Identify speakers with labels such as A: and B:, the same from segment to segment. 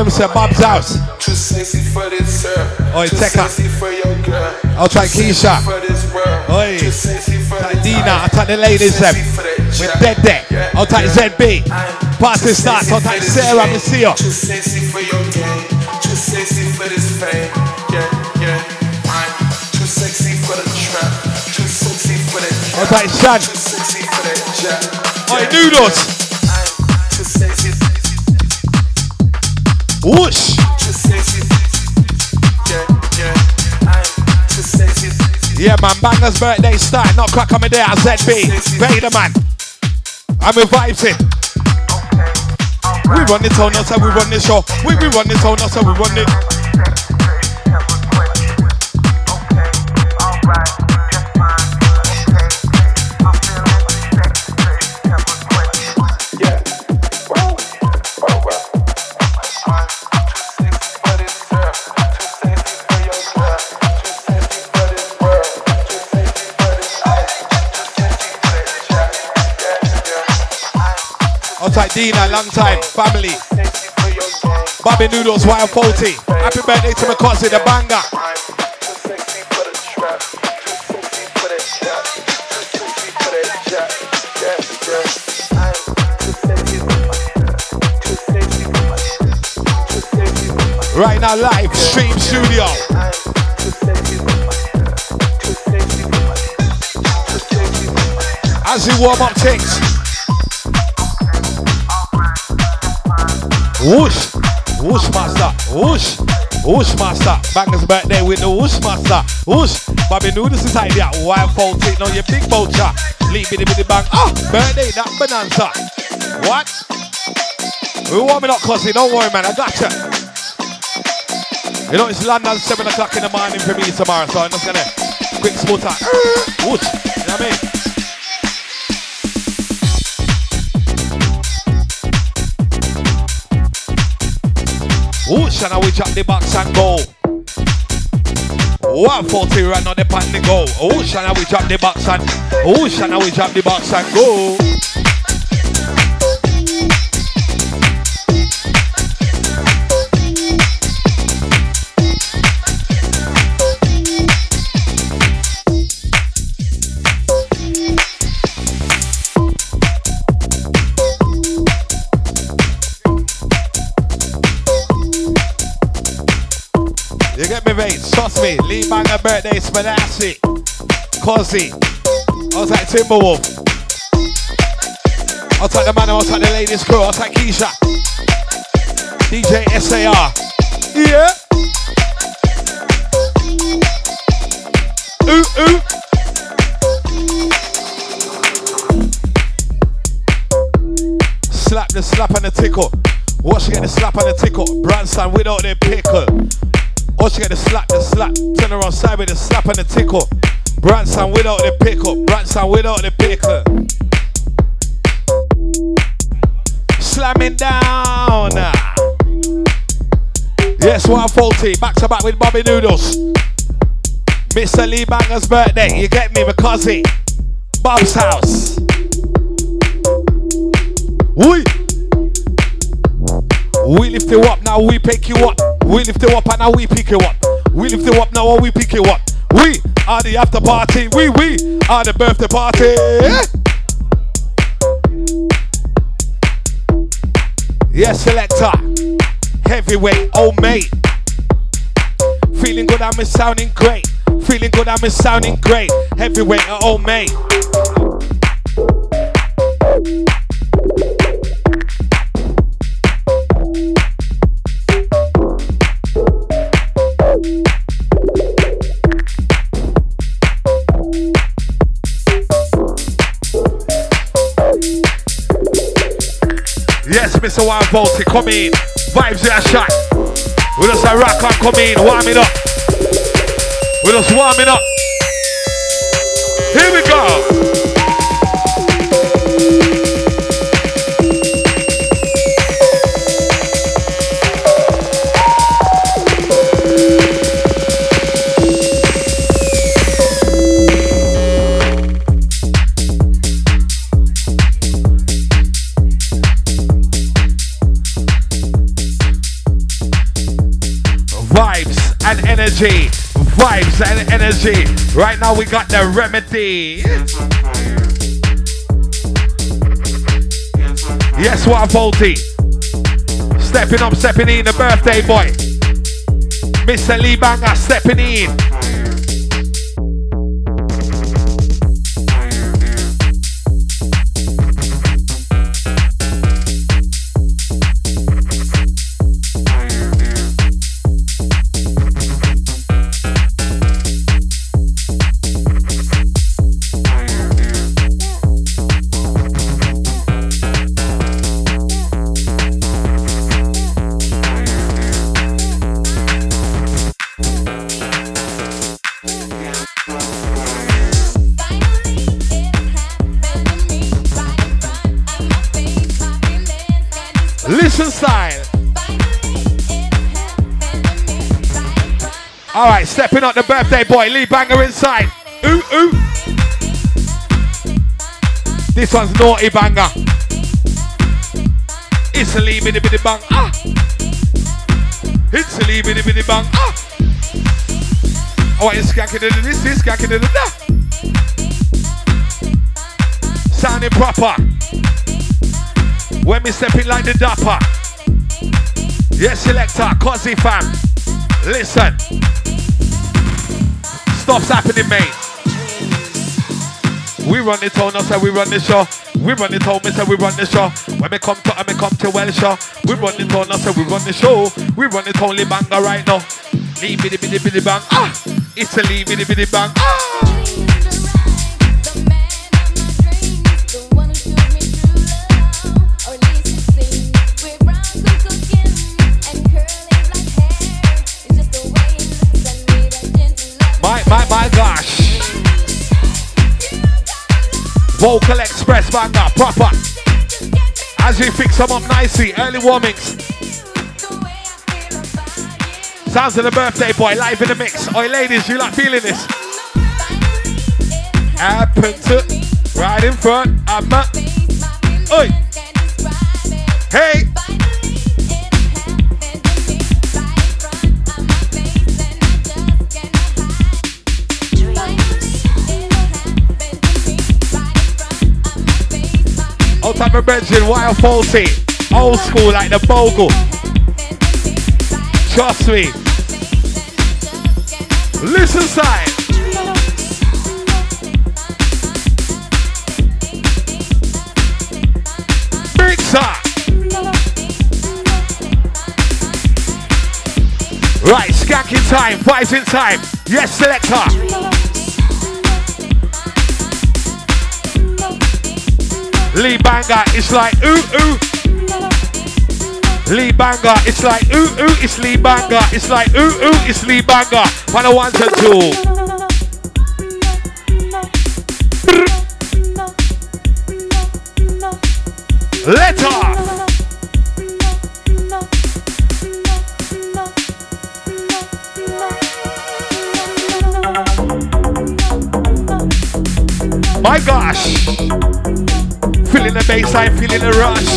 A: Them said Bob's house.
B: Too sexy for this girl.
A: Oi,
B: Too
A: take
B: sexy for your girl.
A: I'll try Keisha.
B: For this world.
A: Oi.
B: Too sexy for this
A: Dina. I'll take the ladies them.
B: sexy for that
A: With. Dead
B: Deck.
A: I'll
B: yeah.
A: ZB. Party starts. I'll
B: this
A: Sarah and
B: game.
A: Sia.
B: Too sexy for your game. Too sexy for this fame. Yeah, yeah. Aye. Too sexy for the trap. Too sexy for that
A: I'll
B: jack.
A: take Shan.
B: Too sexy for that jack.
A: Oi. Noodles. Whoosh.
B: Yeah,
A: man. Banger's birthday start. Not crack on me there. ZB. Vader, man. I'm vibes in. We run the town, that's how we run the show. We, we run the town, that's how we run it. I'll Dina, long time, family.
B: Sexy Noodles,
A: why I'm YM40. Happy birthday to my the banger. Right now, live, stream studio. As you warm up things. Whoosh, whoosh master, whoosh, whoosh master. Banger's birthday with the whoosh master. Whoosh, Bobby Noodles is idea. Wild fault it, now your big vulture. Leave bitty bitty bang. Ah, birthday, that bonanza. What? We warming up, cousin. Don't worry, man. I got you. Know, it's London 7 o'clock in the morning for me tomorrow, so I'm just gonna quick sputter. Whoosh, you know what I mean? Whoosh, and now we drop the box and go. 140 right now, the pan the go. Whoosh, and now we drop the box and whoosh, and now we drop the box and go. Get me. Lee Banger birthday, Spanassi. Cozzy. I was like Timberwolf. I'll take the man, I'll take the ladies crew, I'll take Keisha. DJ SAR. Yeah. Ooh, ooh. Slap the slap and the tickle. Watch get the slap and the tickle? Branson without the pickle. Or she get the slap, the slap. Turn around side with the slap and the tickle. Branson without the pickle. Branson without the pickle. Slamming down. Yes, 140. Back to back with Bobby Noodles. Mr. Lee Banger's birthday. You get me, because he. Bob's house. We. We lift you up, now we pick you up. We lift you up and now we pick you up. We lift you up now and we pick you up. We are the after party. We, we are the birthday party. Yes, selector. Heavyweight, oh mate. Feeling good, I'm sounding great. Feeling good, I'm sounding great. Heavyweight, oh mate. Mr. Wild Baltic, come in. Vibes in a shot. We just a rock on, come in, warm it up. We just warming up. Here we go. Energy, vibes and energy. Right now we got the remedy. Yes, what faulty. Stepping up, stepping in, the birthday boy. Mr. Lee Banger stepping in. Right, up the birthday boy, Lee Banger inside. Ooh, ooh. This one's naughty banger. It's a Lee bitty bitty bang. Ah. It's a Lee bitty bitty bang. Ah. Oh, it's skanking into this, this skanking into that. Sounding proper. When me stepping like the dapper. Yes, selector, Cosy fam. Listen. Stop's happening, mate. We run the town, I say we run the show. We run town, me say we run the show. When me come to, I me come to well show. We run the town, I say we run the show. We run the town, banga right now. Lee biddy biddy biddy bang. Ah, it's a lee biddy biddy bang. Ah. My, my, my gosh. Vocal Express banger, proper. As we fix them up nicely, early warmings. Sounds of the birthday boy, live in the mix. Oi, ladies, you like feeling this? Happen to right in front. I'm a, oi, hey. Old type of Benjamin, Wired faulty. Old school like the bogle. Trust me. Listen side. Big. Right, skanking time, vibes in time. Yes, selector. Lee Banger, it's like ooh ooh. Lee Banger, it's like ooh ooh, it's Lee Banger, it's like ooh ooh, it's Lee Banger. One of one and two. Let off. My gosh. Feeling the bassline, feeling the rush.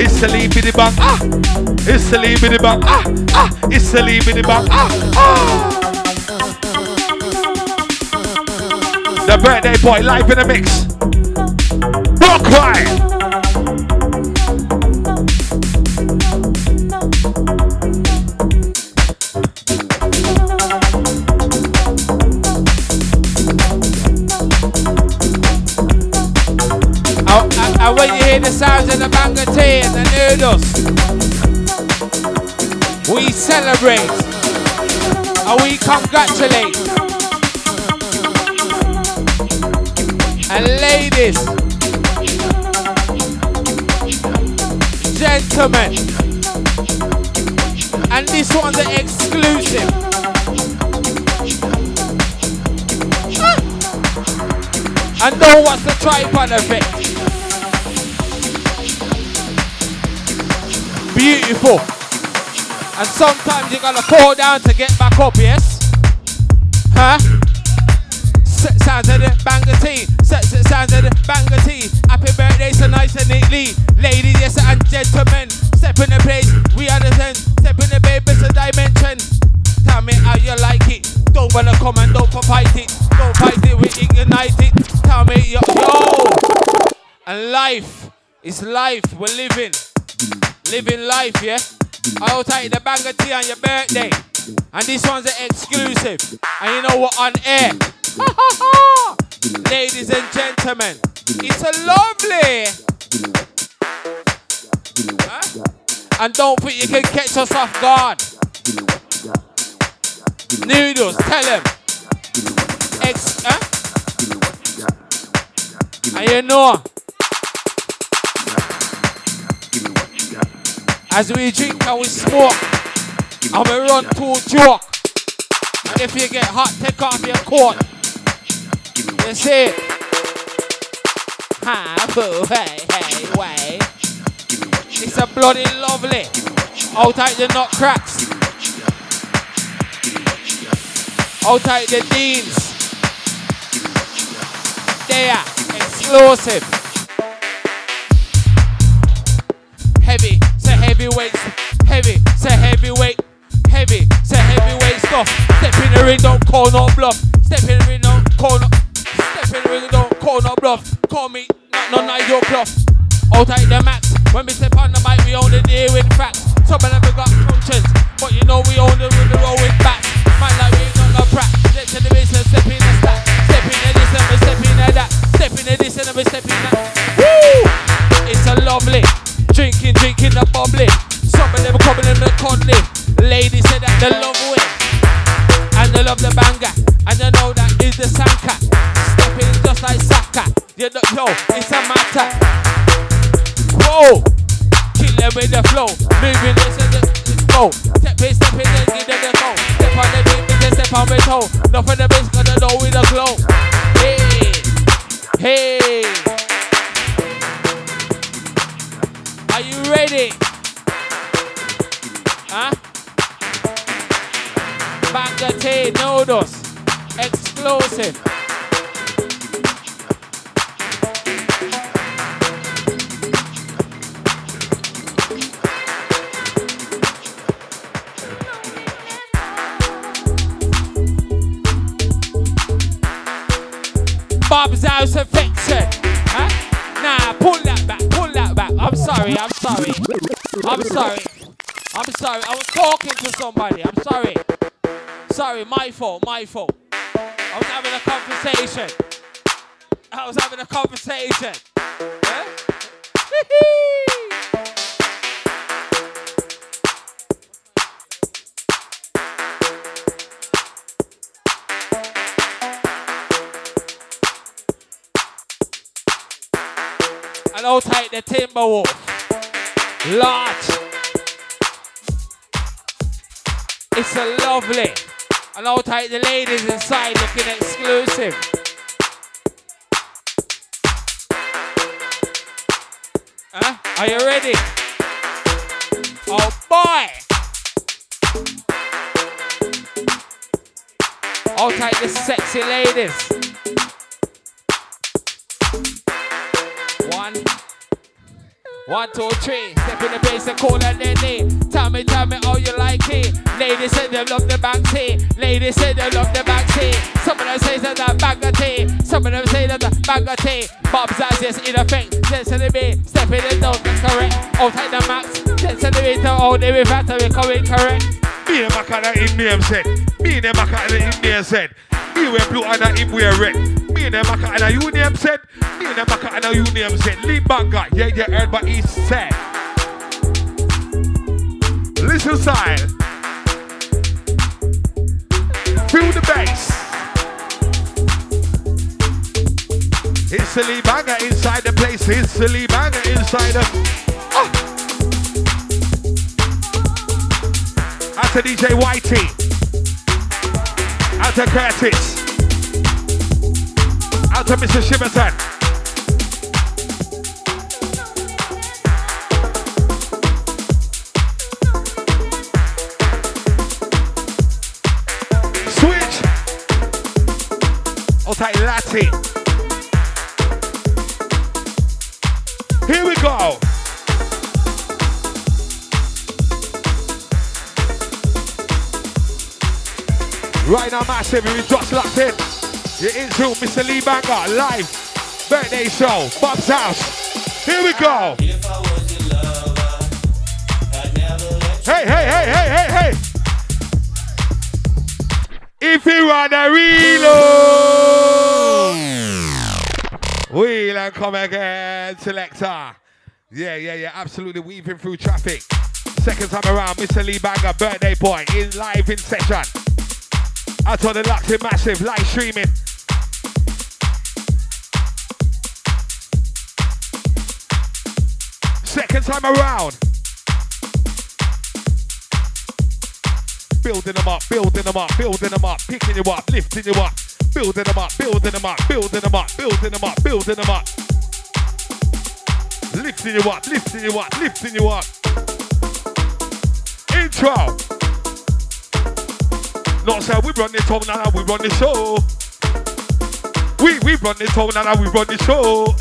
A: It's the lead bitty bang, ah. It's the lead bitty bang, ah, ah. It's the lead bitty bang, ah, ah. The birthday boy live in the mix. Right.
C: Hear the sounds of the banger tea and the noodles, we celebrate and we congratulate. And ladies, gentlemen, and this one's an exclusive. And know what's the tripod effect? Beautiful. And sometimes you gotta fall down to get back up, yes? Huh? S- sounds of the banger tea. S- s- sounds of the banger tea. Happy birthday so nice and neatly. Ladies, yes, and gentlemen. Step in the place. We are the understand. Step in the baby, it's a dimension. Tell me how you like it. Don't wanna come and don't fight it. Don't fight it, we ignite it. Tell me, yo, yo. And life is life. We're living. Living life, yeah? I'll take the bang of tea on your birthday. And this one's an exclusive. And you know what? On air. Ladies and gentlemen, it's a lovely. Huh? And don't think you can catch us off guard. Noodles, tell him. Ex, huh? And you know, as we drink and we smoke, I'm a run to joke. And if you get hot, take off your coat. You see? Ha, boo, hey, hey, way. It's a bloody lovely. I'll take the nut cracks. I'll take the deans. There, explosive. Say heavyweight. Heavy, say heavyweight. Heavy, say heavyweight stuff. Step in the ring, don't call no bluff. Step in the ring, don't call no. Step in the ring, don't call no bluff. Call me, not no Nigel Clough. I'll take the max. When we step on the mic, we only deal with facts. Some of them got conscience, but you know we only with the roll with backs. Man like we ain't not no brat. Step to the business, step in the stack. Step in the this and we step in the that. Step in the this and we step in that. Woo! It's a lovely. Drinking, drinking the bubbly. Some of them coming in the cuddly. Ladies say that they love it. And they love the banger. And they know that is the sanka. Stepping just like Saka. You know, it's a matter. Whoa! Kill them with the flow. Moving this and the go. Oh. Step in, step in, and give them the go. Step on the beat, can step on my toe. Not for the bass, gonna know with the glow. Hey! Hey! Are you ready? Huh? Banga tea noodles. Explosive. Bob's house affection. Huh? Nah, pull that back, pull that back. I'm sorry, I'm sorry. I'm sorry. I'm sorry. I was talking to somebody. I'm sorry. Sorry, my fault, my fault. I was having a conversation. I was having a conversation. Huh? Eh? and I'll take the Timberwolf. Large. It's a lovely. And I'll take the ladies inside looking exclusive. Huh? Are you ready? Oh boy! I'll take the sexy ladies. One, two, three. Step in the place and call her Lenny. Tell me, tell me how you like it. Ladies say they love the bank tea. Ladies say they love the bank tea. Some of them say that that bag of tea. Some of them say that the bag of tea. Bob's eyes is in effect. Sense to the beat. Step in the down, that's correct. Outside the max. Sense to the. All the way back to be coming correct.
A: Me and Makana in name said. Me and Makana in name said. Me wear blue and I wear red. Me and Makana you name said. Me and Makana you name said. Lee Banger, yeah, you heard what he said. Listen style. Feel the bass. It's the Lee Banger inside the place. It's the Lee Banger inside the. Out to DJ Whitey. Out to Curtis. Out to Mr. Shimerton. Massive, just locked in. You're in tune, Mr. Lee Banger, live. Birthday show, Bob's house. Here we go. Hey, hey, hey, hey, hey, hey. If you wanna reload, wheel and come again, selector. Yeah, yeah, yeah, absolutely weaving through traffic. Second time around, Mr. Lee Banger, birthday boy, in live in session. I told the Lux in massive, live streaming. Second time around. Building them up, building them up, building them up, picking you up, lifting you up, building them up, building them up, building them up, building them up, building them up. Lifting you up, lifting you up, lifting you up. Intro. Not say we run this town now, we run the show. We we run this town now, we run the show.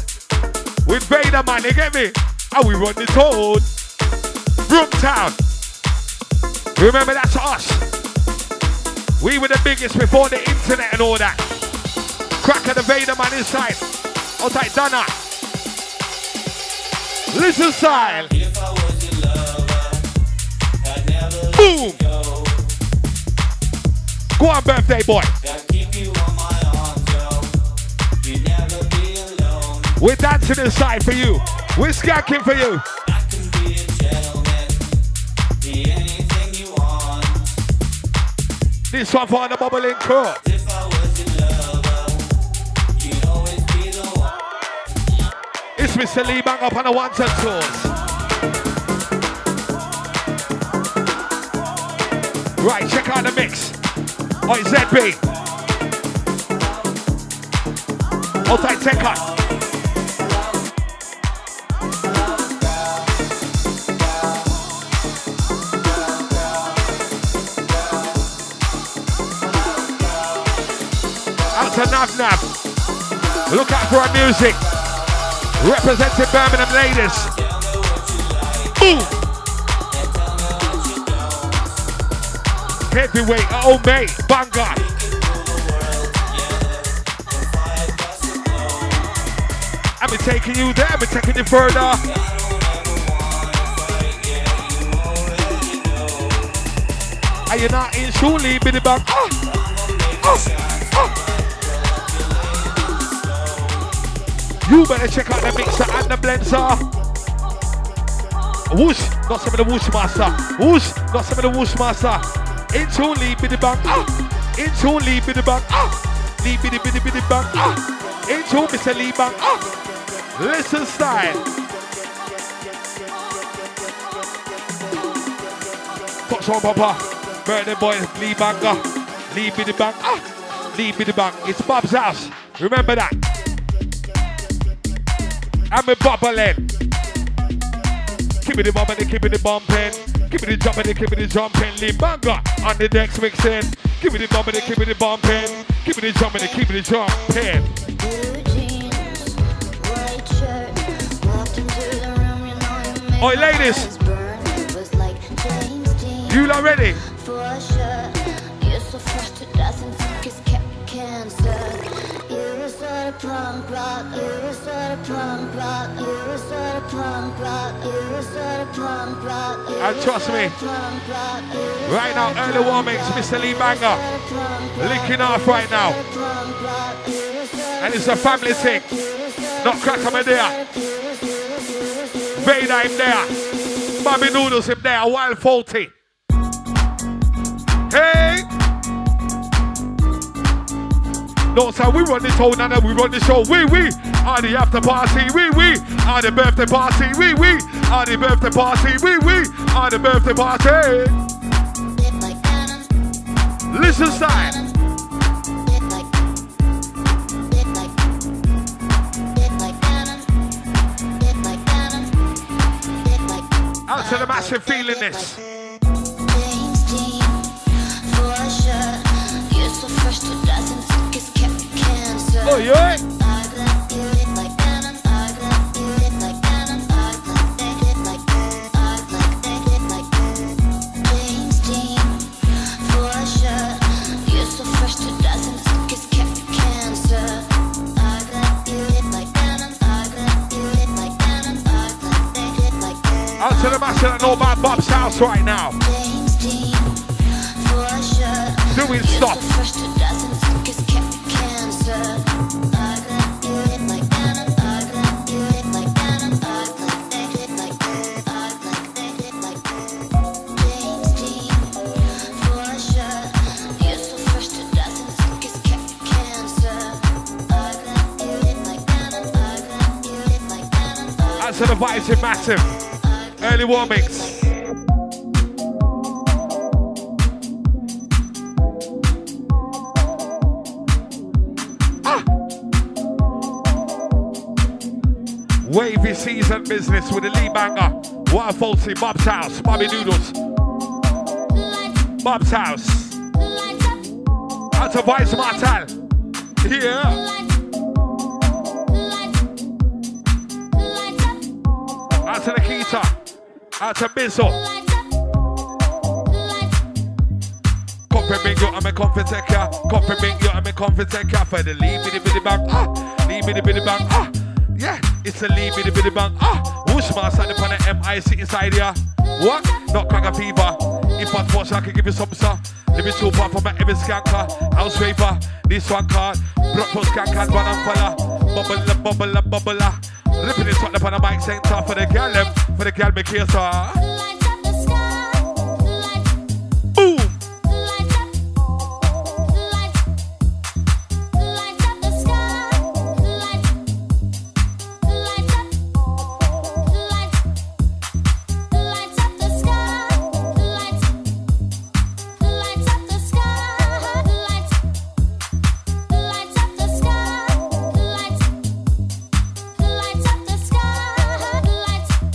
A: With Vader man, you get me? And we run the town. Room town. Remember that's us. We were the biggest before the internet and all that. Cracker the Vader man inside. Outside Donna. Listen style. Boom. Go on, birthday boy. We're dancing inside for you. We're skanking for you. This one for the bubbling crew. It's Mr. Lee Bang up on the ones and twos. Right, check out the mix. Oh, it's ZB. Outside Tekka. Out to Nav Nav. Look out for our music. Representing Birmingham ladies. Boom. Heavyweight, oh mate, banger. I'm taking you there, I'm taking you further. Are you not in surely, biddy bang? Ah, ah, ah. You better check out the mixer and the blender. Whoosh, not some of the whoosh master. Whoosh, not some of the whoosh master. Into lead biddy bang. Ah, into lead biddy bang. Ah, lead biddy biddy biddy bang. Ah, into Mr. Lee bang. Ah, listen style. Touch on Papa. Birthday boy, Lee banger. Lee biddy bang. Ah, Lee biddy bang. It's Bob's house. Remember that. I'm a bubbling. Keep it the bubbling, keep it the bumping. Keep it the jumping, keep it the jumping. Lee Banger on the decks mixing. Keep it the bubbling, keep it the bumping. Keep it the jumping, keep it the jumping. Oi, ladies. You lot ready?
D: Punk rock, you're a sort of punk rock, you're a sort
A: And trust me, Right now, early warmings, Mr. Lee Banger.
D: you're
A: off right now. And it's a family thing. Not crack him there. Vader him there. Bobby Noodles him there. Wired faulty. Hey! No, sir, we run this whole and we run the show. We, we are the after party. We, we are the birthday party. We, we are the birthday party. We, we are the birthday party. Listen,
D: like.
A: Out to the massive feeling this.
D: James Dean, to
A: the master that know about Bob's house right now.
D: James Dean, for sure.
A: Do it, stop.
D: the first who doesn't think it's ca- cancer. I got you hit like cannon. I got you hit like cannon. I like they hit like I like they hit like James Dean, for sure. You're the first who doesn't think it's ca- cancer. I got you hit like cannon. I got you hit like cannon. I
A: Out to the vibes in massive. Early war mix. Ah. Wavy season business with the lead banger. What a faulty Bob's house. Bobby Noodles. Bob's house. Out to Vice Martel. Yeah. Out to Nikita. Out to Bizzle. Comfort bing you and me comfort take ya. Comfort bing you and me comfort take ya. For the leave bitty bitty bang. Ah. Leave bitty bitty bang. Ah. Yeah. It's a leave bitty bitty bang. Ah. Whoosh man standing upon the MIC inside ya. What? Not crack a fever. If I force I can give you some sir. Let me super from my every skanker. House raver. This one card. Block for skank and one and fella. Bubble a bubble a bubble a. Ripping it up upon the mic center for the gal. For the gal me sir.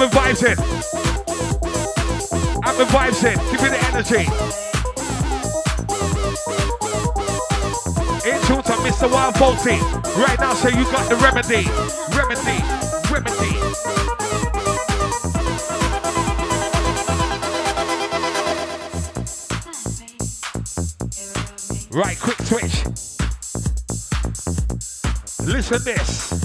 A: I'm vibes in. I'm vibes in. Give me the energy. In tune to Mr. Wired Faulty. Right now, so you got the remedy. Remedy. Remedy. Right, quick switch. Listen this.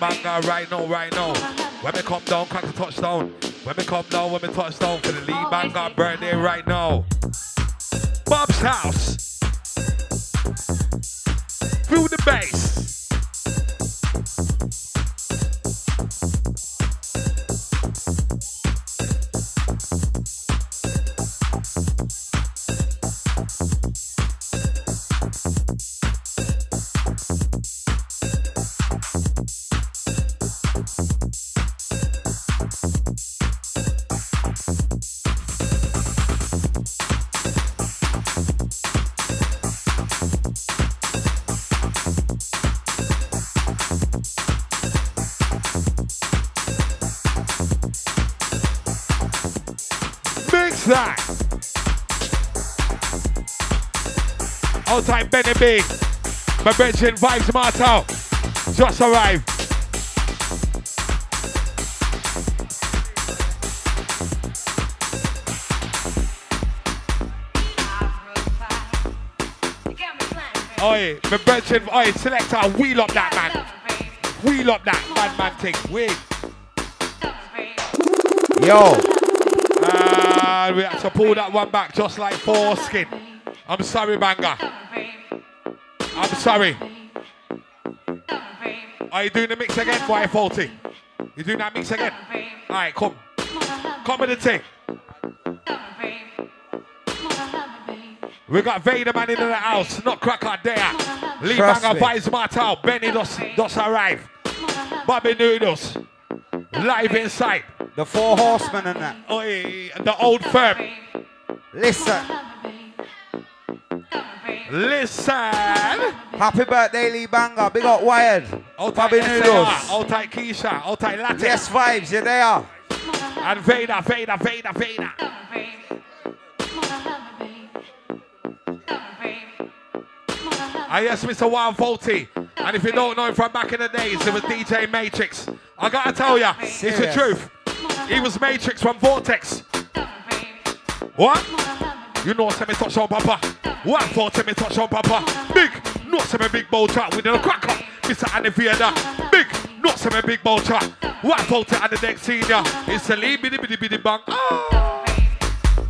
A: Man guy right now, right now. When we come down, crack a touchdown. When we come down, when we touch down. For the lead man guy birthday right now. Bob's house. Time My brethren Vibes Martel. Just arrived. Oh, oi, my brethren, oh, oi, selector, wheel up that man. Wheel up that man, man thing. Wait.
C: Yo,
A: And we had to pull that one back just like foreskin. I'm sorry, banger. I'm sorry. Are you doing the mix again, boy? Faulty. You doing that mix again? All right, come. Come with the thing. We got Vader man into the house, not cracker there. Lee
E: Trust
A: Banger
E: me.
A: Vibes Martel, Benny does, does arrive. Bobby Noodles, live inside.
E: The four horsemen and that.
A: Oi, the old firm.
E: Listen.
A: Listen.
E: Happy birthday, Lee Banger. Big up Wired.
A: Tight
E: Bobby Noodles.
A: hold tight Keisha, hold tight Latin.
E: Yes, vibes. You're there.
A: And Vader, Vader, Vader, Vader. Ah, yes, Mr. Wild Volty. And if you don't know him from back in the days, it was DJ Matrix. I gotta tell ya, it's the truth. He was Matrix from Vortex. What? You know what me touch on Papa? What Volty me touch on Papa? Big, not some big bowl chat with a cracker. Mr. Vader. Big, not some big bowl chat. What Volty and the next senior? It's the Lee Biddy Biddy Biddy Bang. Oh.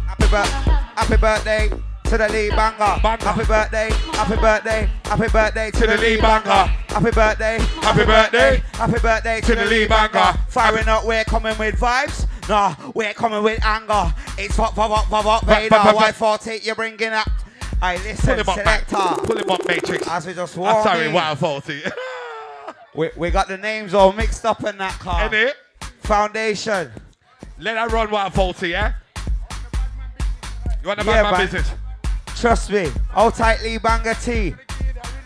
E: Happy, bir- happy birthday to the Lee Banger.
A: Banger.
E: Happy birthday, happy birthday, happy birthday to,
A: To the Lee Banger.
E: Happy birthday,
A: Happy birthday.
E: happy birthday to, the Lee Banger. Firing up, we're coming with vibes. No, we're coming with anger. It's pop, pop, pop, pop, pop, Vader. Why 40 you're bringing up? I
A: Pull
E: listen,
A: him up,
E: selector.
A: Pull him up, Matrix.
E: As we just
A: I'm sorry,
E: you,
A: Wild Volty.
E: we, we got the names all mixed up in that car.
A: Ain't it?
E: Foundation.
A: Let her run, Wild Volty, yeah? You want to
E: Yeah,
A: my
E: man.
A: business?
E: Trust me. Hold tight, Lee Banger T.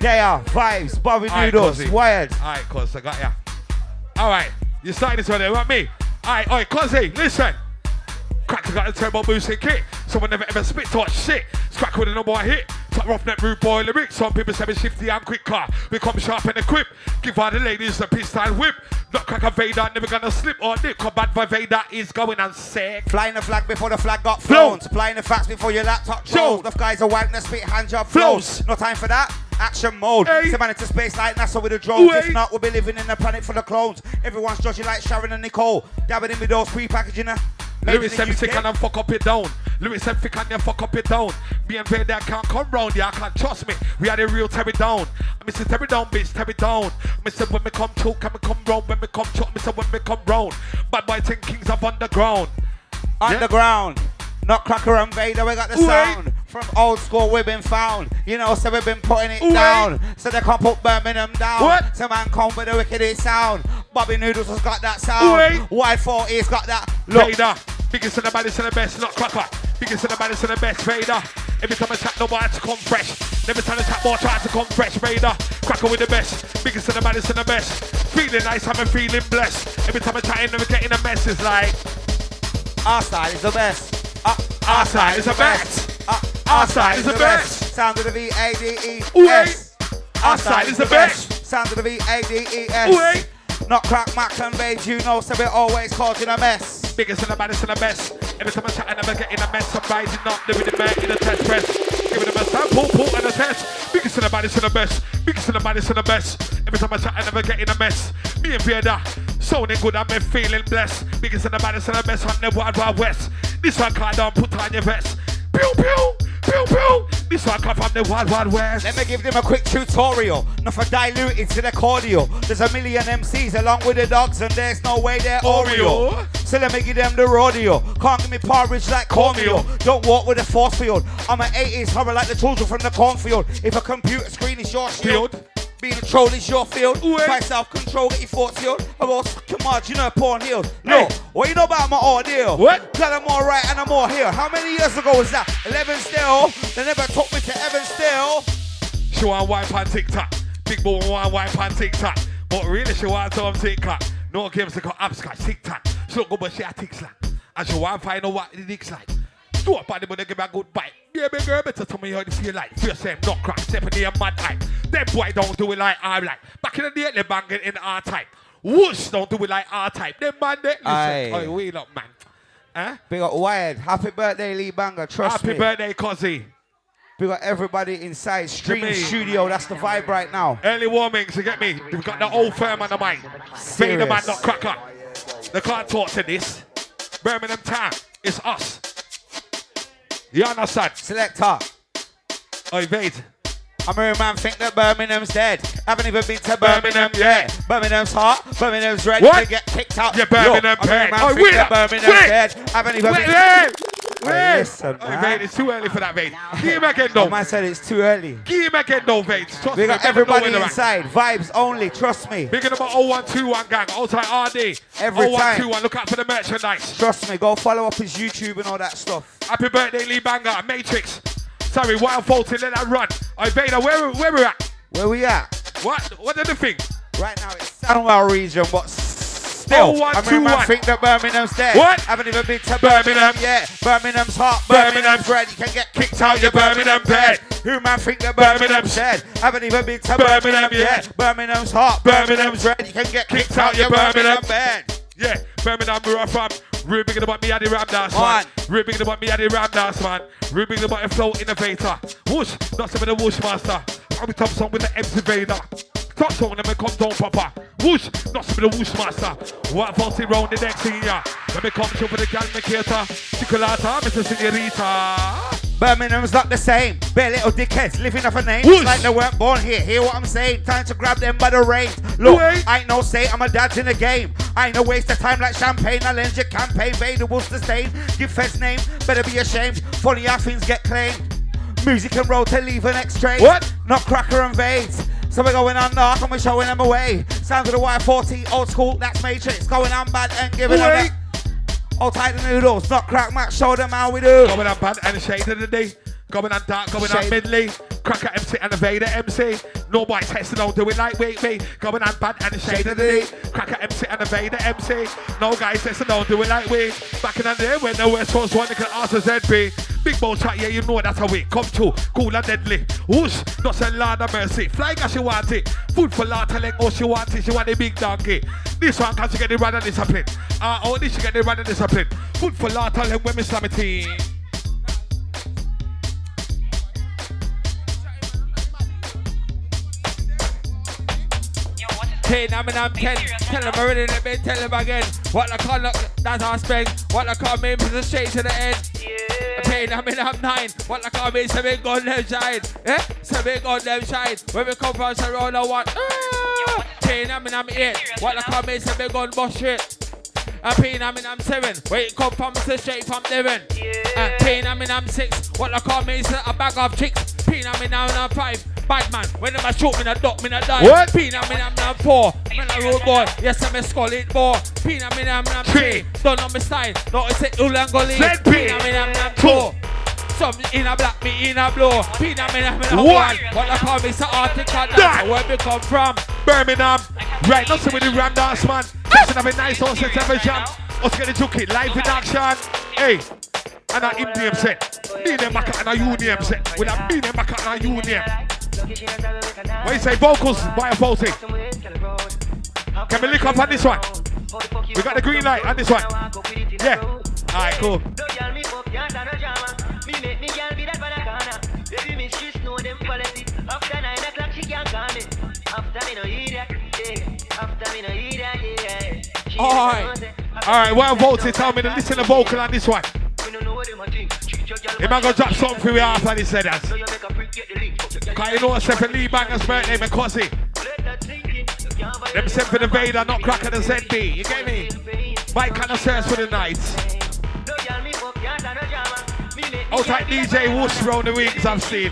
E: They are vibes, Bobby
A: Alright,
E: Noodles,
A: Cozzy.
E: wired.
A: Alright, cuz I got ya. Alright, you starting this one eh? there, want me? Alright, alright, Cozzy, listen. Cracker got the turbo boosting kit. Someone never ever spit touch shit. Scrack with a number one hit. Top roughneck rude boy lyrics. Some people say me shifty and quick car. We come sharp and equip. Give all the ladies a pistol whip. Not crack a Vader, never gonna slip or dip. Combat for Vader is going on sick.
E: Flying the flag before the flag got flown. Flying the facts before your laptop
A: Show.
E: shows. The guys are wanking the spit hand job
A: flows.
E: No time for that. Action mode.
A: Hey.
E: Man into space like NASA with a drone.
A: Wait.
E: If not, we'll be living in a planet full of clones. Everyone's judging like Sharon and Nicole. Dabbing in with those pre-packaging. uh, made
A: Louis
E: in
A: said
E: the
A: sick and fuck up it down. Louis said thick and you fuck up it down. Me and Vader can't come round, yeah, can't trust me. We are the real Terry down. I Mr. Terry down, bitch, Terry down. Mr. When me come choke, can me come round. When me come choke, Mr. When me come round. Bad boy think kings of underground.
E: Underground. Nutcracker and Vader, we got the
A: Wait.
E: sound. From old school, we've been found. You know, so we've been putting it
A: Wait.
E: down. So they can't put Birmingham down.
A: What?
E: So man come with the wickedest sound. Bobby Noodles has got that sound.
A: Wait.
E: Y40's got that. Look,
A: Vader, biggest and the baddest and the best, not cracker. Biggest and the baddest and the best, Vader. Every time I chat, no boy to come fresh. Never time I chat, more try to come fresh, Vader. Cracker with the best, biggest and the baddest and the best. Feeling nice, I'm feeling blessed. Every time I chat, never getting a mess, it's like.
E: our style is the best. Uh,
A: Our style is the best.
E: Uh,
A: Our style is the best.
E: Sound of the V A D E. S.
A: Our style is the best.
E: Sound of the V A D E S. Not crack, mac, and beige, you know, so we're always causing a mess.
A: Biggest and the baddest and the best. Every time I chat, I never get in a mess. I'm rising up, doing the man in a test press. Giving them a sample, pull and a test. Biggest and the baddest and the best. Biggest and the baddest and the best. Every time I chat, I never get in a mess. Me and Vader, sounding good, I'm feeling blessed. Biggest and the baddest and the best on the Wild Wild West. This one card down, put on your vest. Pew pew, pew pew. This one come from the Wild Wild West.
E: Let me give them a quick tutorial. Not for diluting to the cordial. There's a million MCs along with the dogs, and there's no way they're Oreo.
A: Oreo.
E: So let me give them the rodeo. Can't give me porridge like cornmeal. Don't walk with a force field. I'm an 80s horror like the children from the cornfield. If a computer screen is your shield.
A: Field.
E: Being a troll is your field.
A: Wait.
E: By self-control, get your thoughts healed. I'm all fucking margin, porn healed. No,
A: Hey.
E: what you know about my ordeal?
A: What?
E: Tell I'm all right and I'm all here. How many years ago was that? 11 still. They never took me to Evan still.
A: She want wipe on TikTok. Big boy want wipe on TikTok. But really she want some TikTok. No games to call upscotch TikTok. She look good but she a tick like. And she want find out what the dick's like. Do up on the money, give me a good bite. Yeah, big girl, better tell me how you feel like. Feel same, not crack, step in the mad hype. Them boy don't do it like I like. Back in the day, they banging in R type. Whoosh don't do it like R type. Them man, they listen.
E: Aye.
A: Oh, wheel up, man. Huh?
E: Big up Wired. Happy birthday, Lee Banger. Trust
A: Happy
E: me.
A: Happy birthday, Cozzy.
E: We got everybody inside. Stream studio. That's the vibe right now.
A: Early warmings, you get me? We've got the old firm on the mic. Vader man,
E: Serious.
A: not cracker. They can't talk to this. Birmingham town, it's us. You understand?
E: Selector.
A: Oi, Vade.
E: I'm a man think that Birmingham's dead. Haven't even been to Birmingham yet. Birmingham's hot, Birmingham's red.
A: What?
E: You get kicked out.
A: Yeah, Birmingham
E: Yo, I'm a
A: dead.
E: man
A: Oh, wait
E: that. Birmingham's
A: Wait.
E: dead. Haven't even
A: Wait,
E: been.
A: wait,
E: listen,
A: Oi,
E: man.
A: Vade, it's too early for that, Vade. Give him again,
E: Oh,
A: though.
E: man said it's too early.
A: Give him again, though, Vade. Trust
E: We
A: me,
E: got everybody inside. Vibes only. Trust me.
A: Big my 0121 gang, outside RD.
E: Every time.
A: 0121, look out for the merchandise.
E: Trust me. Go follow up his YouTube and all that stuff.
A: Happy birthday, Lee Banger, Matrix. Sorry, Wired Faulty, let that run. Oi, Vader, where, where we at?
E: Where we at?
A: What? What did the thing?
E: Right now it's Sandwell region, but still,
A: Oh, one,
E: I mean,
A: two,
E: man
A: one.
E: think that Birmingham's dead.
A: What?
E: Haven't even been to
A: Birmingham.
E: Birmingham yet. Birmingham's hot,
A: Birmingham.
E: Birmingham's red. You can get kicked
A: out your Birmingham bed.
E: Who man think that
A: Birmingham's-
E: Birmingham's dead? Haven't even been to
A: Birmingham
E: Birmingham
A: yet.
E: yet. Birmingham's hot,
A: Birmingham's
E: Birmingham's red. You can get kicked out your Birmingham bed.
A: Yeah, Birmingham, where I'm um, from. Real big about me at the Ram Dance, man. Real big about me at the Ram Dance, man. Real big about the flow innovator. Whoosh, not some of the whoosh master. I'll be top song with the MC Vader. Top song, let me come down, papa. Whoosh, not some of the whoosh master. What fancy round the next senior. Let me come show for the gal makeator. Chocolata, Mr. Senorita.
E: Birmingham's not the same. Bare little dickheads living off a name
A: Whoosh.
E: like they weren't born here. Hear what I'm saying? Time to grab them by the reins. Look,
A: Wait.
E: I ain't no say I'm a dad in the game. I ain't no waste of time like champagne. I'll lend your campaign. Vader was the stain. Give Fed's name. Better be ashamed. Funny how things get claimed. Music and roll to leave an extra.
A: What?
E: Not cracker and vades. So we're going on knock and we're showing them away. Sounds of the Y40, old school, that's Matrix. Going on bad and giving them
A: Wait.
E: that. Old tight the noodles, not crack match, show them how we do.
A: Going on bad and shade of the day. Going on dark, going on
E: Shade.
A: midley. Cracker MC and Vader MC. No boy testing, don't do it like wait me. Going on bad and the shade of the day. Cracker MC and the Vader MC. No guys testing, don't do it like we. Back in the day when the West Coast one, they can ask us ZB. Big ball chat, yeah, you know that's how we come to. Cool and deadly. Whoosh, not say Lord of mercy. Flying as she want it. Food for Lord telling all she wants it. She want a big donkey. This one can she get the run and discipline. Uh, oh, this she get the run and discipline. Food for Lord telling me slam it in. Ten, I mean, I'm ten. Tell them already, let me tell them again. What the call, look, that's our spend. What the call means is straight to the end. Ten, I mean, I'm nine. What the call means, seven gun them shine. Eh? Seven gun them shine. Where we come from, surround the one. Ah! Ten, I mean, I'm eight. What the call means, seven gun bust shit. A pain, I mean I'm seven. It come from, it's straight from Devon. A pain, I mean I'm six. What I call me is a bag of chicks. Pain, I mean I'm five. Bad man, when them a shoot me, a duck me, a die. What? Pain, I mean I'm not four. Man, a road boy. Yes, I'm a skull it boy. Pain, I mean I'm not three. Don't know my style. No, it's a Ulangoli.
C: Said
A: Pain. I I'm not
C: Two.
A: two. Some in a black, me in a blue. Pain, I mean in a
C: What?
A: one. What I call me is article.
C: That.
A: That's where we come from.
C: Birmingham. Right, not with the Ram Dance, man. Just have a nice one since ever jump. Let's get it took live in action. Hey, and I him name set. Me name back and a you name set. With a me name back and a you name. What you say, vocals by a faulty? Can we link up on this one? We got the green light on this one. Yeah. Alright, cool.
A: Alright.
C: Alright, well voted. Tell me to listen to vocal on this one. He might go drop something for me after he said that. Cause you know what's for Lee Banger's birthday, my cousin. Them sent for the Vader, not cracker the ZB. You get me? Mike kind of search for the night. Outside DJ Whoosh round the wings I've seen.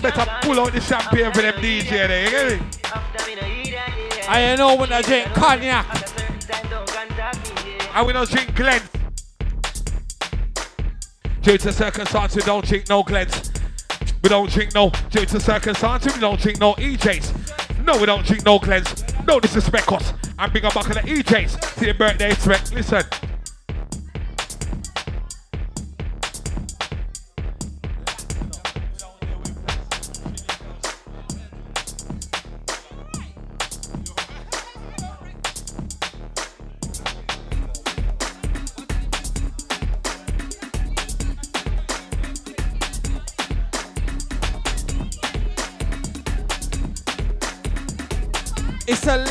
C: Better pull out the champagne for them DJ there, you get me?
A: I know when I drink cognac.
C: And we don't drink Glen. Due to circumstance, we don't drink no Glens. We don't drink no, due to circumstance, we don't drink no EJs. No, we don't drink no Glens. No disrespect us. And big up back on the EJs. See your birthday threat. Listen.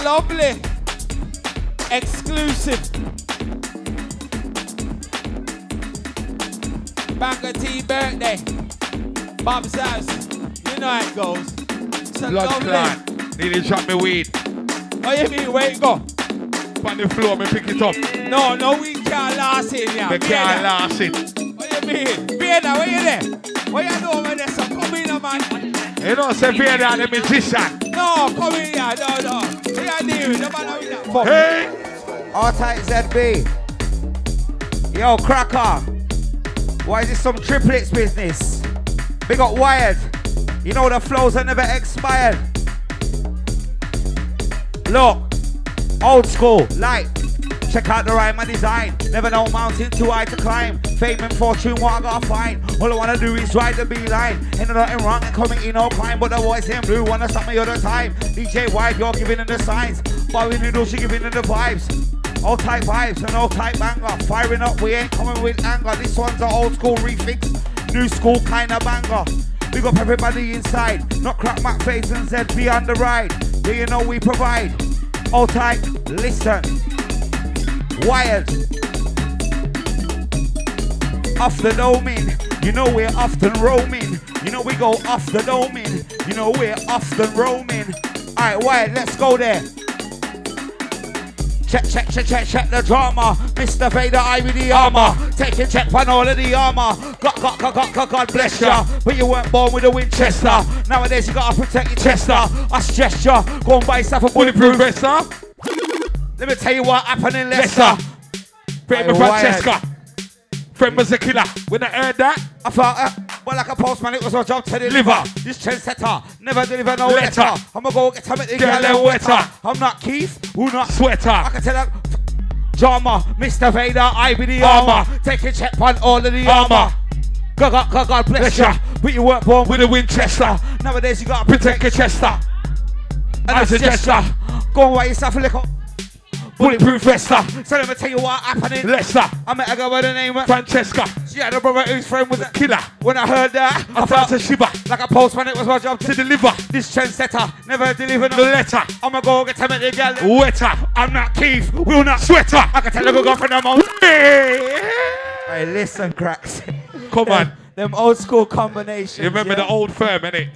A: Lovely, exclusive Banger T birthday.
C: Bob's house. You know how it goes. It's a
A: Blood
C: lovely.
A: clot. Nearly drop me weed.
C: What you mean? Where it go?
A: On the floor, me pick it up.
C: No, no, we can't last in here. Beard
A: can't last it.
C: What you mean? Beard, where you there? What you doing with this? Come in, man.
A: You know, say that the magician.
C: No, come in here. No, no.
A: Hey!
E: All tight ZB. Yo, cracker. Why is this some triplets business? Big up wired. You know the flows are never expired. Look, old school, light. Check out the rhyme and design. Never know mountain too high to climb. Fame and fortune, what I gotta find. All I wanna do is ride the beeline. Ain't nothing wrong in coming in no crime, but the voice in blue wanna stop me all the time. DJ White, you're giving them the signs. Bobby Noodles, you giving them the vibes. All type vibes and all type banger. Firing up, we ain't coming with anger. This one's an old school refix, new school kind of banger. We got everybody inside, not crack Mac face and on the ride. Do you know we provide? All type, listen. Wired. Off the doming, you know we're often roaming. You know we go off the doming, you know we're often roaming. Alright, Wired, let's go there. Check, check, check, check, check the drama. Mr. Vader, I with the armor. Taking check on all of the armor. God, God, God, God, God, God bless ya. But you weren't born with a Winchester. Nowadays you gotta protect your chest. I stress ya. Go and buy yourself a bulletproof vest. Let me tell you what happened in Leicester.
A: Friend
E: Aye.
A: Francesca. Friend was a killer. When I heard that,
E: I thought, uh, well, like a postman, it was my job to deliver.
A: Liver.
E: This trendsetter never deliver no
A: Letter.
E: letter. I'ma go get some of the and
A: wetter.
E: wetter. I'm not Keith, who not
A: sweater.
E: I can tell that. Drama, Mr. Vader, I be the
A: Armor.
E: armor. Take a check on all of the
A: Armor.
E: armor. God, God, God, God bless
A: Bless
E: ya.
A: ya.
E: But you weren't born
A: With a Winchester.
E: Nowadays you gotta
A: Protect
E: protect
A: your chester.
E: and
A: I suggest
E: ya. Go and buy yourself a little
A: Bulletproof vesta.
E: So let me tell you what happening.
A: Leicester.
E: I met a girl by the name of
A: Francesca.
E: She had a brother whose friend was a
A: Killer.
E: When I heard that,
A: I felt a shiver.
E: like a postman, it was my job
A: To
E: to
A: deliver
E: This trendsetter never delivered
A: the
E: no
A: letter.
E: I'ma go get him at the gal.
A: Wetter.
E: I'm not Keith, we'll not.
A: Sweater.
E: I can tell a good girlfriend I'm on.
A: Hey.
E: Hey, listen, cracks.
A: Come on.
C: Them old school combinations.
A: You remember
C: yeah?
A: the old firm, innit?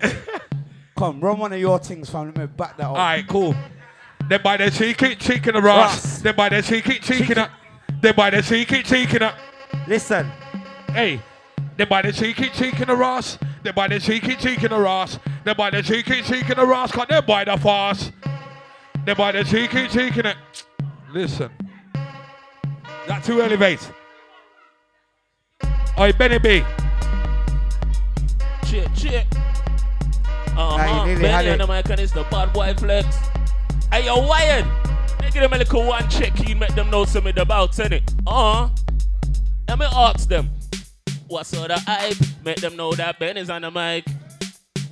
C: Come, run one of your things, fam. Let me back that up.
A: Alright, cool. Then by the cheeky, cheeky the Ross.
E: Ross.
A: Then by the cheeky, cheeky the. Then by the cheeky, cheeky the.
E: Listen,
A: Hey. Then by the cheeky, cheeky the Ross. Then by the cheeky, cheeky the Ross. Then by the cheeky, cheeky the Ross. Cause then by the fast. Then by the cheeky, cheeky the. Listen. That too elevate. Oi, Benny B.
F: Check, check. Uh-huh.
E: nearly
F: Benny on
E: it.
F: the mic and it's the bad boy flex. Hey, yo, wired. They give them a little one check in, make them know something about it. Uh-huh. Let me ask them. What sort of hype? Make them know that Ben is on the mic.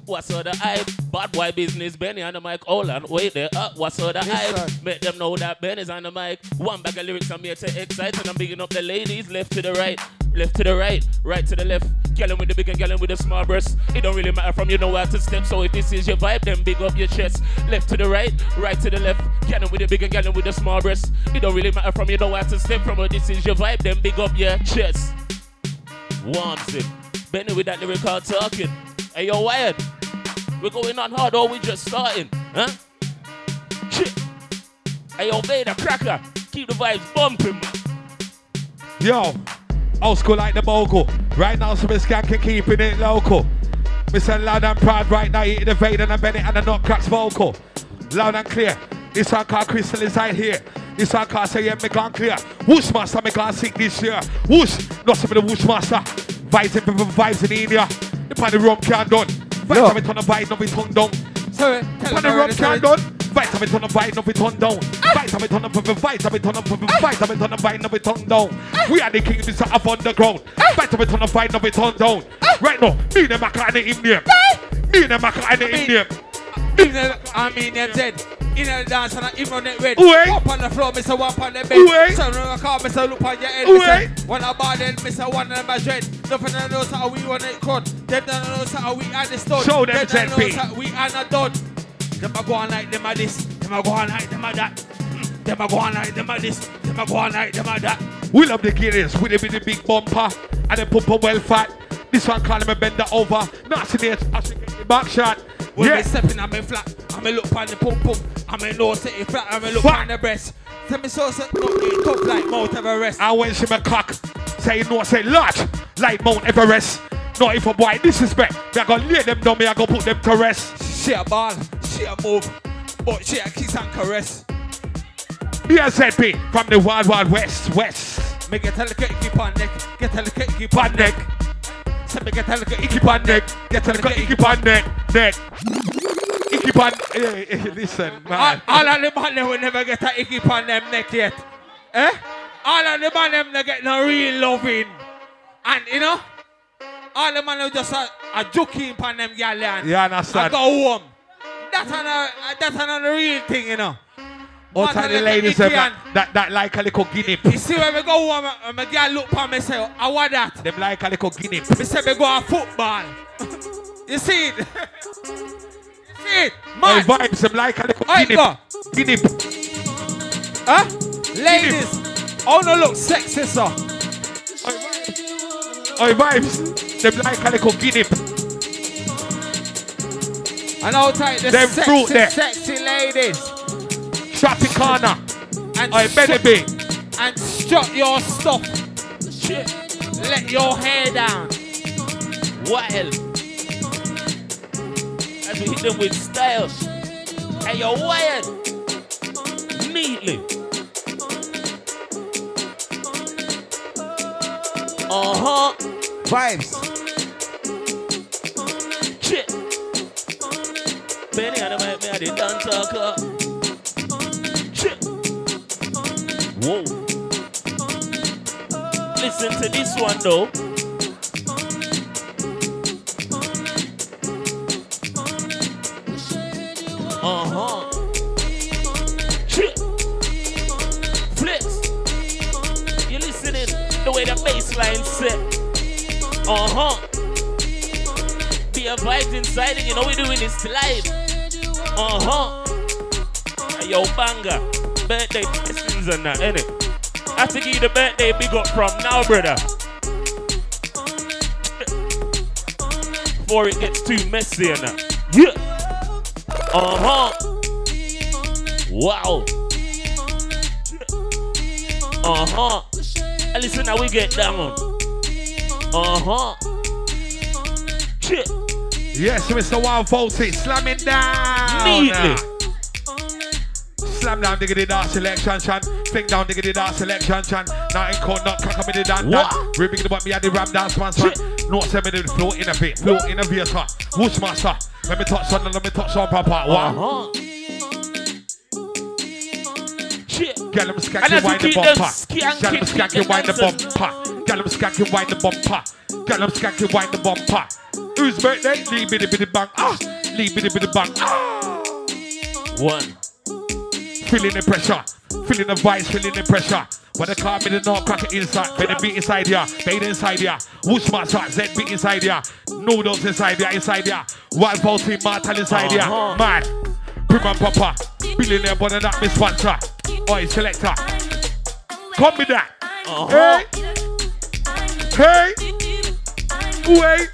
F: What sort of hype? Bad boy business, Benny on the mic. Hold on, wait there. Uh, what sort of hype? Make them know that Benny's on the mic. One bag of lyrics I'm here to excite, and I'm bigging up the ladies. Left to the right, left to the right, right to the left. Gallon with the big and gallon with the small breasts. It don't really matter from you know where to step. So if this is your vibe, then big up your chest. Left to the right, right to the left. Gallon with the big and gallon with the small breasts. It don't really matter from you know where to step. From if this is your vibe, then big up your chest. Warms it. Benny with that lyrical talking. Hey, yo, wired. We're going on hard or we just starting? Huh? Shit. Hey, yo, Vader, cracker. Keep the vibes bumping, man.
A: Yo, old school like the mogul. Right now, some skanking keeping it local. Mr. Loud and Proud right now, eating the Vader and Bennett and the Nutcracks vocal. Loud and clear. This our car Crystal inside here. This one called say, yeah, me clear. Whoosh master, me sick this year. Whoosh, not some of the whoosh master. Vibes in vibes in India. The party rum can done. Vibes
C: Yo.
A: have it on the vibe, not be tongue down.
C: Sorry, tell
A: the rum can done. Vibes have it on the vibe, not be tongue down. Vibes have it on the vibes have it on the vibes have it on the vibe, not be tongue down. We are the king, this up underground. Vibes have it on the vibe, not be tongue down. Right now, me and the maca and the Indian. Me and the maca and the Indian.
C: In the, I mean, them dead. In the dance and I even on it red.
A: Oi.
C: Up on the floor, Mr. One on the bed.
A: Oi.
C: Turn around the car, Mr. Look on your head.
A: Oi.
C: Mr. One about then, Mr. One of my dread. Nothing to know how we want it crud. Them don't know how we understood.
A: Show them,
C: don't know we are not done. Them a go on like them a this. Them a go on like them a that. Them a go on like them a this. Them a go on like them a that.
A: We love the with it with the big bumper and the pumper well fat. This one call him a bender over. Nasty Nate, I the back shot.
C: When
A: Yeah.
C: me stepping on me flat, I me look on the pum pum, I me know say it flat, I me look on the breast. Tell me so say no it tough like Mount Everest.
A: I went to my cock. Say no, say large. Like Mount Everest. Not if a boy disrespect. Me I gonna lay them down, me I gonna put them to rest.
C: She a ball, she a move, but she a kiss and caress.
A: BSZP from the Wild Wild West, West.
C: Me get a little icky pan neck, get a little icky
A: Pan
C: pan
A: neck.
C: Say me get a little
A: Icky pan neck. Get a little icky pan neck. Neck. Icky pan. Listen, man.
C: all of the man them will never get a icky pan them neck yet. Eh? All of the man them they get no real loving. And you know, all the man who just a, a joking pan them gal and I
A: understand?
C: go home. That's an, uh, that's an a real thing, you know.
A: All time the ladies them that, that, like a little guinea.
C: You see when we go home, uh, uh, and my girl look for me say, I want that.
A: Them like a little guinea.
C: Me say me go on football. you see it? you see it?
A: My
C: Man,
A: vibes, them like a little guinea.
C: go.
A: Guinea.
C: huh? Ladies, oh no look sexy so.
A: Oi, vibes, them like a little guinea.
C: And how tight the
A: Them
C: sexy,
A: fruit there.
C: sexy ladies.
A: Tropicana.
C: And
A: Oi,
C: strut-
A: baby.
C: and strut your stuff.
F: Shit.
C: Let your hair down.
F: Wild. As we hit them with style. And you're wired. Neatly. Uh-huh.
E: Vibes.
F: Shit. Benny and the mic, me and the dance talker. Shit. Whoa. Listen to this one though. Shit. Flex. You listening? The way the set. Uh-huh. Be a vibes inside you know we doing this live. Uh-huh. Hey, Yo, banger. Birthday blessings and that, innit? I have to give you the birthday big up from now, brother. Before it gets too messy and that. Yeah. Uh-huh. Wow. Uh-huh. And listen how we get down. Uh-huh. Shit.
A: Yes, Mr. 140, slamming down.
F: Neatly.
A: Slam down, diggity dance selection, chan. Fling down, diggity dance selection, chan. Now in court, not crack up in the dan dan. Ribbing the me at the ram dance man, son.
F: Shit.
A: No, send me the flow innovate, flow innovator. Whoosh master. Let me touch on, let me touch on, papa. What?
F: Uh-huh.
A: Them
F: And
A: skanky, wind the bumper. Get them
F: keep
A: skanky, wind the bumper. Get them skanky, wind the bumper. Get them skanky, wind the bumper. Whose birthday? Lee bitty bitty bang. Ah, Lee bitty bitty bang. Ah.
F: One.
A: Feeling the pressure, feeling the vibes, feeling the pressure. When the car me the knock crack it inside, when the beat inside ya, beat inside ya. Whoosh my shot, Z beat inside ya. Noodles inside ya, inside ya. Wild Volty, Martel inside ya.
F: Uh-huh.
A: Man, Prim and Papa, billionaire but not me sponsor. Oi, selector. Come with that.
F: Uh-huh.
A: Hey, hey, wait.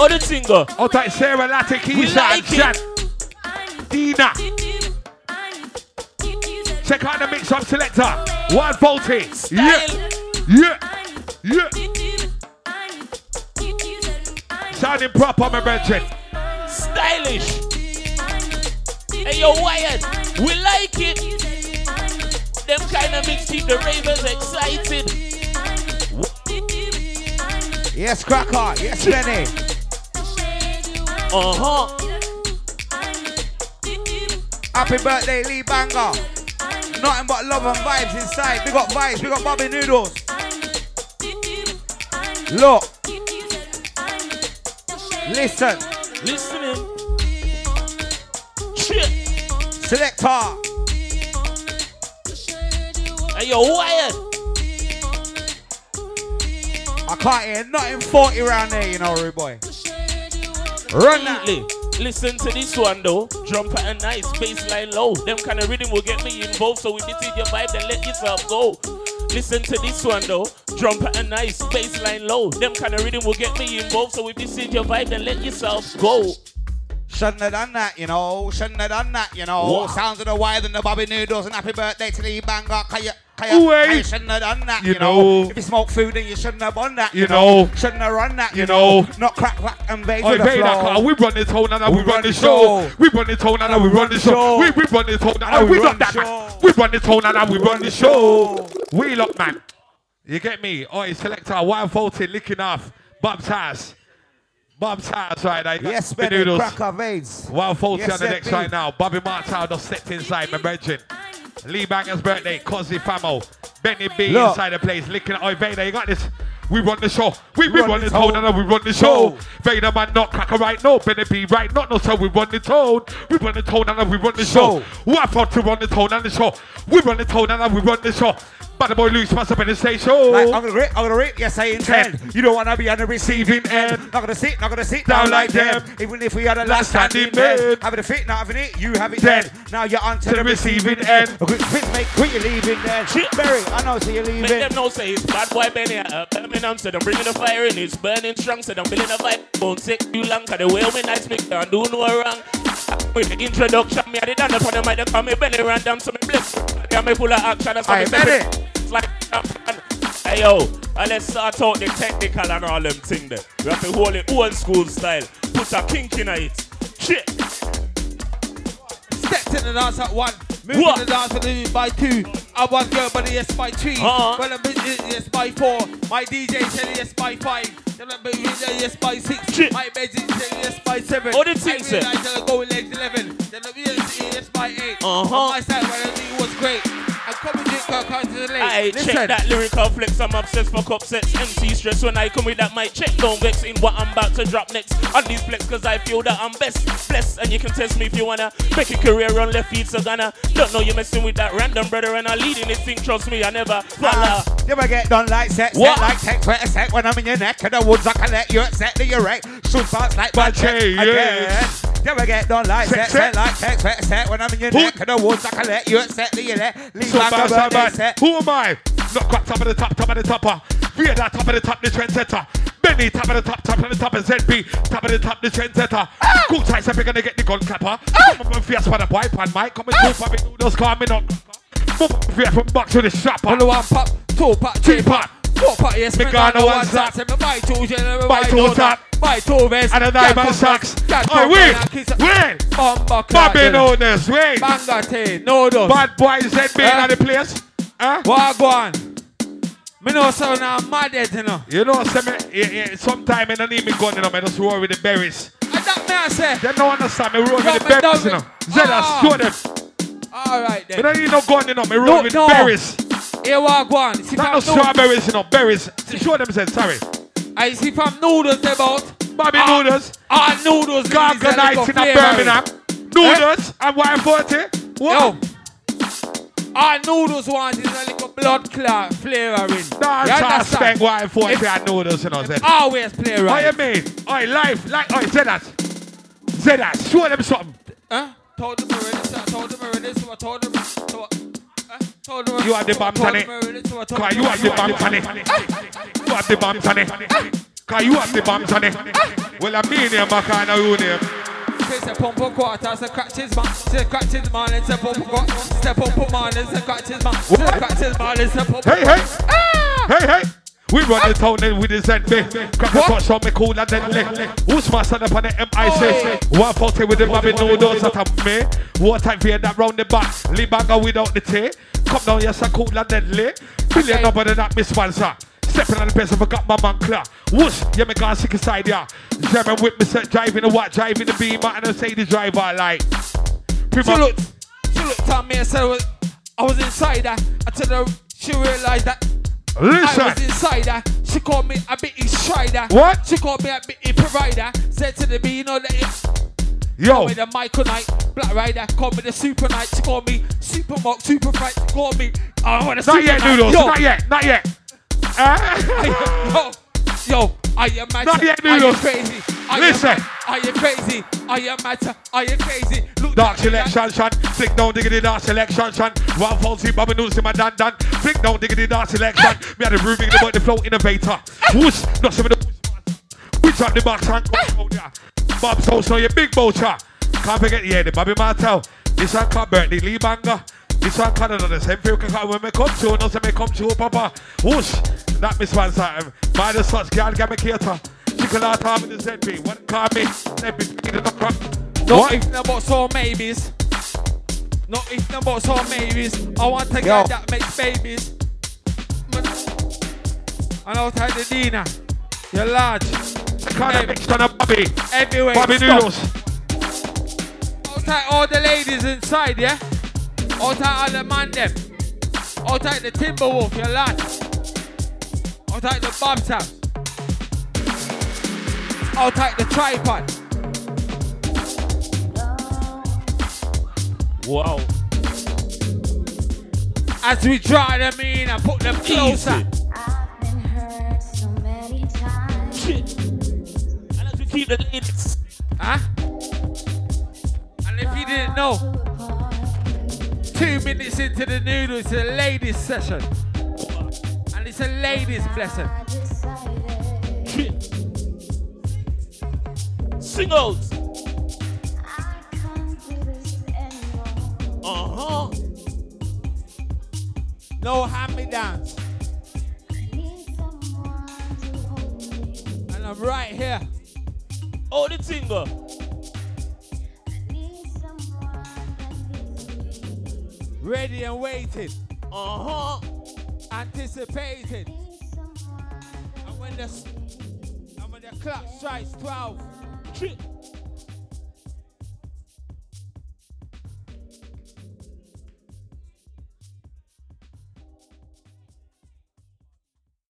F: Other singer.
A: Out like Sarah Latte, Keisha,
F: like.
A: Dina. Check out the mix up selector. One voltage. Yeah.
F: Style.
A: Yeah. Yeah. Sounding proper, my brethren.
F: Stylish. Hey, yo, wired. We like it. Them kind of mix keep the ravers excited.
E: Yes, Cracker. Yes, Benny.
F: Uh-huh.
E: Happy birthday, Lee Banger. Nothing but love and vibes inside. We got vibes. We got Bobby Noodles. Look. Listen.
F: Listening. Shit.
E: Selector.
F: Hey, yo, wired.
E: I can't hear nothing 40 around there, you know, rude boy. Run that.
F: Listen to this one though. Drum pattern nice, bass line low. Them kind of rhythm will get me involved. So if this is your vibe, then let yourself go. Listen to this one though. Drum pattern nice, baseline low. Them kind of rhythm will get me involved. So if this is your vibe, then let yourself go.
E: Shouldn't have done that, you know. Shouldn't have done that, you know. Sounds of the wild than the Bobby Noodles and happy birthday to the banger. Kaya, kaya,
A: Ooh, hey.
E: kaya shouldn't have done that,
A: You
E: you, know.
A: know.
E: If you smoke food, then you shouldn't have done that,
A: You
E: you, know.
A: know.
E: Shouldn't have run that, you,
A: You
E: know.
A: know.
E: Not crack, crack, and
A: Oi,
E: to the floor.
A: car, we run this whole and we, run the show.
E: show.
A: We run this whole and we run the show. We, we run this whole and we run that man. We run the town and we run the show. Wheel up, man. You get me? Oh, Oi, selector, wild voting, licking off. Bob's house. Bob's house right now. Got
E: Yes,
A: noodles.
E: cracker veins.
A: Wild voting
E: Yes,
A: on the next right now. Bobby Martel just stepped inside, my brethren. Lee Banger's birthday, Cosy Famo. Benny B
E: Look.
A: inside the place, licking Oi, oh, Vader, you got this. We run the show. We, we
E: Run
A: run
E: the
A: town
E: town.
A: and we run the show.
E: Show.
A: Vader man not cracker right no. Benny B right not no. So we run the town. We run the town and we run the show.
E: Show.
A: What for to run the town and the show? We run the town and we run the show. But the boy loose must have been the stage show.
E: Like, I'm gonna rip, I'm gonna rip, yes I intend. You don't wanna be on the receiving end. Not gonna sit, not gonna sit
A: Down
E: down,
A: like
E: like them.
A: them.
E: Even if we had a
A: Last
E: last
A: standing
E: standing bed. Having a fit, not having it, you have it
A: Then.
E: then. Now you're on to
A: To
E: the
A: receiving
E: receiving
A: end.
E: end. A quick fit, mate, quick you're leaving then.
F: Shit.
E: Barry, I know, so you're leaving.
F: Make them know say it's bad boy Benny at uh, Birmingham Said I'm bringing the fire in It's burning strong Said I'm feeling a vibe Won't take too long Cause the way we nice make can do no wrong With the introduction Me I did done up on the mic They call me Benny Random So me bless Yeah me full of action That's why
E: Aye,
F: me say
E: Benny.
F: Hey yo, and let's start out the technical and all them thing there. We have to hold it old school style. Put a kink in it. Shit.
C: Stepped in the dance at one. Moving
F: What?
C: the dance for the by two. I one girl, but yes by three.
F: Uh-huh.
C: Well, I'm yes by four. My DJ said yes by five. Then I'm yes by six.
F: Shit.
C: My Benji said yes by seven.
F: All the things,
C: I realized that I go with legs 11. Then I'm yes, yes by eight.
F: Uh-huh.
C: On my side, when I think it was great. I come and drink her come to the lake.
F: I
C: Listen.
F: check that lyrical flex. I'm obsessed for cup sets. MC stress when I come with that mic. Check don't vex in what I'm about to drop next. On these flex cause I feel that I'm best. Blessed and you can test me if you wanna make a career on left feet. So gonna don't know you messing with that random brother and I leading this thing. Trust me, I never
E: Nah,
F: follow.
E: never get done like set, set
F: What?
E: like text, wet a set when I'm in your neck in the woods. I can let you set to your right. Shoot fast like
A: Bad
E: bad check
A: Yes.
E: Never get done like
A: Set,
E: set,
A: set.
E: set like text, wet a set when I'm in your
A: Who-
E: neck in the woods. I can let you set to your left. Leave
A: So
E: back
A: so bad.
E: set.
A: Who am I? Not quite top of the top, top of the topper. Vader, top of the top, the trendsetter. Benny, top of the top, top of the top, and ZB, top of the top, the trendsetter. Ah! Cool tight, so we're gonna get the gun clapper. Ah! Come on, fierce for the boy, pan mic. Come and two ah! for me noodles, call me not. Move fierce from box to the shopper.
C: One one pop, two pop, three pop, four pop. Yes,
A: Me gonna one
C: one
A: zap.
C: zap. Say me buy two, general,
A: Buy two zap.
C: Buy two vest,
A: And a diamond socks.
C: back, girl
A: Oi,
C: come
A: wait,
C: back and kiss
A: wait.
C: Bumper clock,
A: Bobby
C: you know.
A: Noodles, wait.
C: Bangate, noodles.
A: Bad boy ZB
C: Huh?
A: in the place. Huh?
C: Wagwan. Me know so now I'm mad at you know.
A: You know, say me, yeah, yeah, sometime I don't need me gun, you know, I just roll with the berries.
C: And that me I say.
A: They don't understand me roll with the berries, you know. Zed,
C: Ah.
A: show them.
C: All right
A: Me
C: then.
A: don't need no gun, you know, me roll
C: No,
A: with
C: no.
A: berries.
C: Here Wagwan. See
A: Not no strawberries, you know, berries. Show them, Zed, sorry.
C: I see from noodles about.
A: Bobby
C: Ah,
A: noodles,
C: Ah, noodles.
A: Gargle night in a Birmingham. Noodles and Y40. What?
C: Yo. Our noodles want is a little blood clot flavoring.
A: No,
C: you
A: I'm spend
C: understand?
A: Y40
C: If-
A: and noodles, you know, Zed.
C: Always play
A: What you mean? Oi, life, like, oi, say that. Say that. Show them something.
C: Huh? Told them already, I told them already, so I told them. So I.
A: You have the bomb, Tony.
C: them already, so I told
A: Cause you have the bomb. Tony. You have the bomb, Tony. Cause you have the bomb, Tony. Well, I mean him, I can't know your name.
C: Say say pump a quarter, say crack his man, say crack his man, and say pump a quarter, say pump a man, and say crack his man, say crack his man, and say pump a
A: Hey, hey. Ah! Hey, hey. We run the town then with the ZB. Crack a touch on me cool and deadly. Who's my son up on the MIC? One forty with the Bobby noodles at a me. What type for that round the back? Libaga without the tea. Come down, yes, I cool and deadly. Billion number than that, Miss Sponsor. Stepping on the place, I forgot my man clear. Whoosh, yeah, me gone sick aside, yeah. German whip me set driving the what, driving the beamer, and I say the driver like.
C: She
A: Prima-
C: looked, she looked at me and said, I was, inside her. I told her, she realized that I was inside her. She called me a bitty strider.
A: What?
C: She called me a bitty provider. Said to the B, you know that it's
A: Yo,
C: with the Michael Knight, Black Rider, called me the Super Knight. She called me Super Mock, Super Fight. She called me, I want a
A: not
C: Super
A: yet,
C: Knight.
A: noodles.
C: Yo,
A: Not yet, not yet. Ah.
C: yo, yo, I am mad.
A: Not yet,
C: Are you
A: noodles.
C: crazy? Are
A: Listen.
C: You? Are you crazy? Are you mad? Are you crazy? Look
A: Dark selection, shun. Flick down, diggity, dark selection, shun. One falsy, Bobby Noodles in my dan dan. Flick down, diggity, dark selection. Me had the roofing, the boy, the flow innovator. Whoosh, not some of the Which up the box and go down there. Oh, Bob Sosa, your big vulture. Can't forget, the yeah, the Bobby Martel. This one cut Bertie Lee Banger. This one cut another same feel can cut when me come to, no say me come to, Papa. Whoosh, that Miss One. By the such girl, get me cater. Chocolate arm in the ZB. One call me, ZB, in the What?
C: if no buts or maybes. No buts or maybes. I want a girl that makes babies. And I'll the Dina. You're large.
A: Kind of mixed on a Bobby.
C: Everywhere.
A: Bobby Noodles.
C: I'll all the ladies inside, yeah? I'll all the man them. I'll the Timberwolf, you're large. I'll the Bob's house. I'll take the tripod.
F: Wow.
C: As we draw them in and put them closer.
D: I've been hurt so many times.
F: Shit. And as we keep the ladies.
C: Huh? And if you didn't know, two minutes into the noodle, it's a ladies session. And it's a ladies blessing.
F: Uh huh.
C: No
D: hold me.
C: And I'm right here.
F: Oh, the tingle.
C: Ready and waiting.
F: Uh huh.
C: Anticipating. And when the, and when the clock strikes 12,
F: Shit.